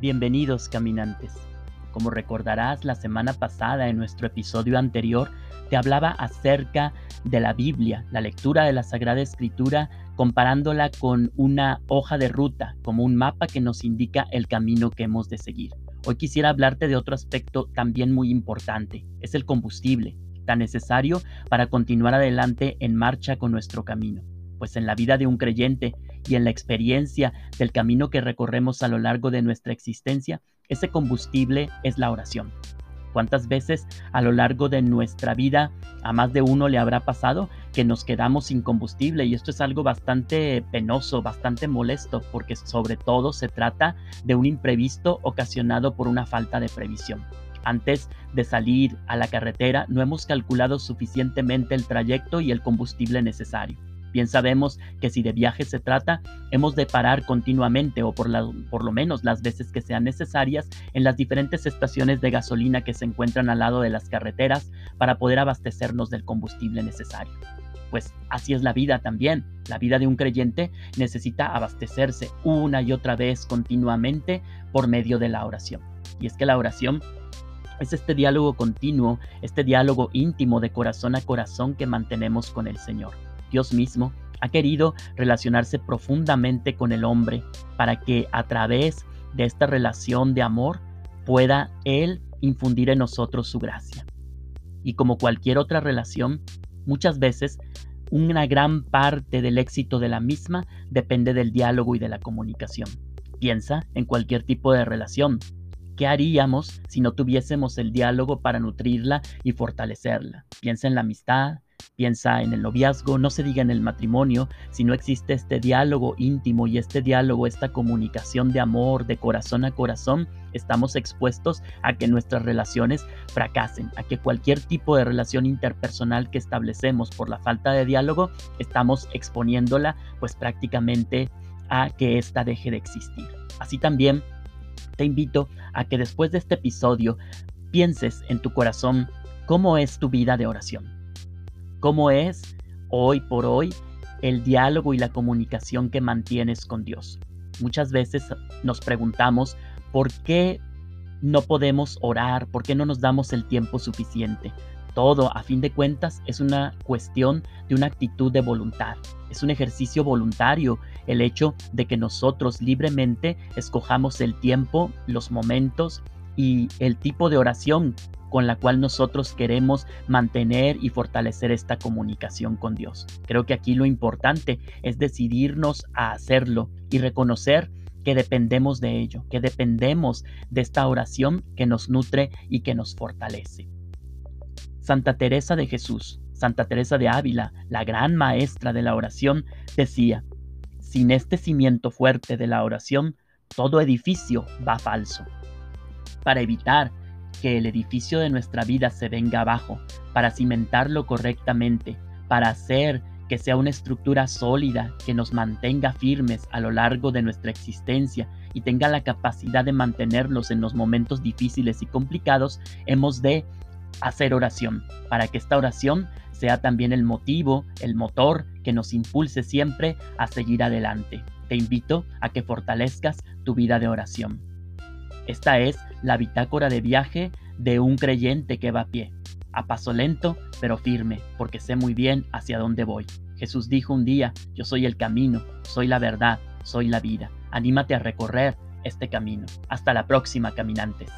Bienvenidos caminantes. Como recordarás, la semana pasada en nuestro episodio anterior te hablaba acerca de la Biblia, la lectura de la Sagrada Escritura, comparándola con una hoja de ruta, como un mapa que nos indica el camino que hemos de seguir. Hoy quisiera hablarte de otro aspecto también muy importante, es el combustible, tan necesario para continuar adelante en marcha con nuestro camino. Pues en la vida de un creyente y en la experiencia del camino que recorremos a lo largo de nuestra existencia, ese combustible es la oración. ¿Cuántas veces a lo largo de nuestra vida a más de uno le habrá pasado que nos quedamos sin combustible? Y esto es algo bastante penoso, bastante molesto, porque sobre todo se trata de un imprevisto ocasionado por una falta de previsión. Antes de salir a la carretera no hemos calculado suficientemente el trayecto y el combustible necesario. Bien sabemos que si de viaje se trata, hemos de parar continuamente o por, por, lo menos las veces que sean necesarias en las diferentes estaciones de gasolina que se encuentran al lado de las carreteras para poder abastecernos del combustible necesario. Pues así es la vida también. La vida de un creyente necesita abastecerse una y otra vez continuamente por medio de la oración. Y es que la oración es este diálogo continuo, este diálogo íntimo de corazón a corazón que mantenemos con el Señor. Dios mismo ha querido relacionarse profundamente con el hombre para que a través de esta relación de amor pueda Él infundir en nosotros su gracia. Y como cualquier otra relación, muchas veces una gran parte del éxito de la misma depende del diálogo y de la comunicación. Piensa en cualquier tipo de relación. ¿Qué haríamos si no tuviésemos el diálogo para nutrirla y fortalecerla? Piensa en la amistad, Piensa en el noviazgo, no se diga en el matrimonio, si no existe este diálogo íntimo y este diálogo, esta comunicación de amor, de corazón a corazón, estamos expuestos a que nuestras relaciones fracasen, a que cualquier tipo de relación interpersonal que establecemos por la falta de diálogo, estamos exponiéndola pues prácticamente a que ésta deje de existir. Así también te invito a que después de este episodio pienses en tu corazón cómo es tu vida de oración cómo es hoy por hoy el diálogo y la comunicación que mantienes con Dios. Muchas veces nos preguntamos por qué no podemos orar, por qué no nos damos el tiempo suficiente. Todo, a fin de cuentas, es una cuestión de una actitud de voluntad. Es un ejercicio voluntario el hecho de que nosotros libremente escojamos el tiempo, los momentos y el tipo de oración con la cual nosotros queremos mantener y fortalecer esta comunicación con Dios. Creo que aquí lo importante es decidirnos a hacerlo y reconocer que dependemos de ello, que dependemos de esta oración que nos nutre y que nos fortalece. Santa Teresa de Jesús, Santa Teresa de Ávila, la gran maestra de la oración, decía, sin este cimiento fuerte de la oración, todo edificio va falso. Para evitar que el edificio de nuestra vida se venga abajo, para cimentarlo correctamente, para hacer que sea una estructura sólida que nos mantenga firmes a lo largo de nuestra existencia y tenga la capacidad de mantenerlos en los momentos difíciles y complicados, hemos de hacer oración, para que esta oración sea también el motivo, el motor que nos impulse siempre a seguir adelante. Te invito a que fortalezcas tu vida de oración. Esta es la bitácora de viaje de un creyente que va a pie, a paso lento, pero firme, porque sé muy bien hacia dónde voy. Jesús dijo un día, yo soy el camino, soy la verdad, soy la vida. Anímate a recorrer este camino. Hasta la próxima, caminantes.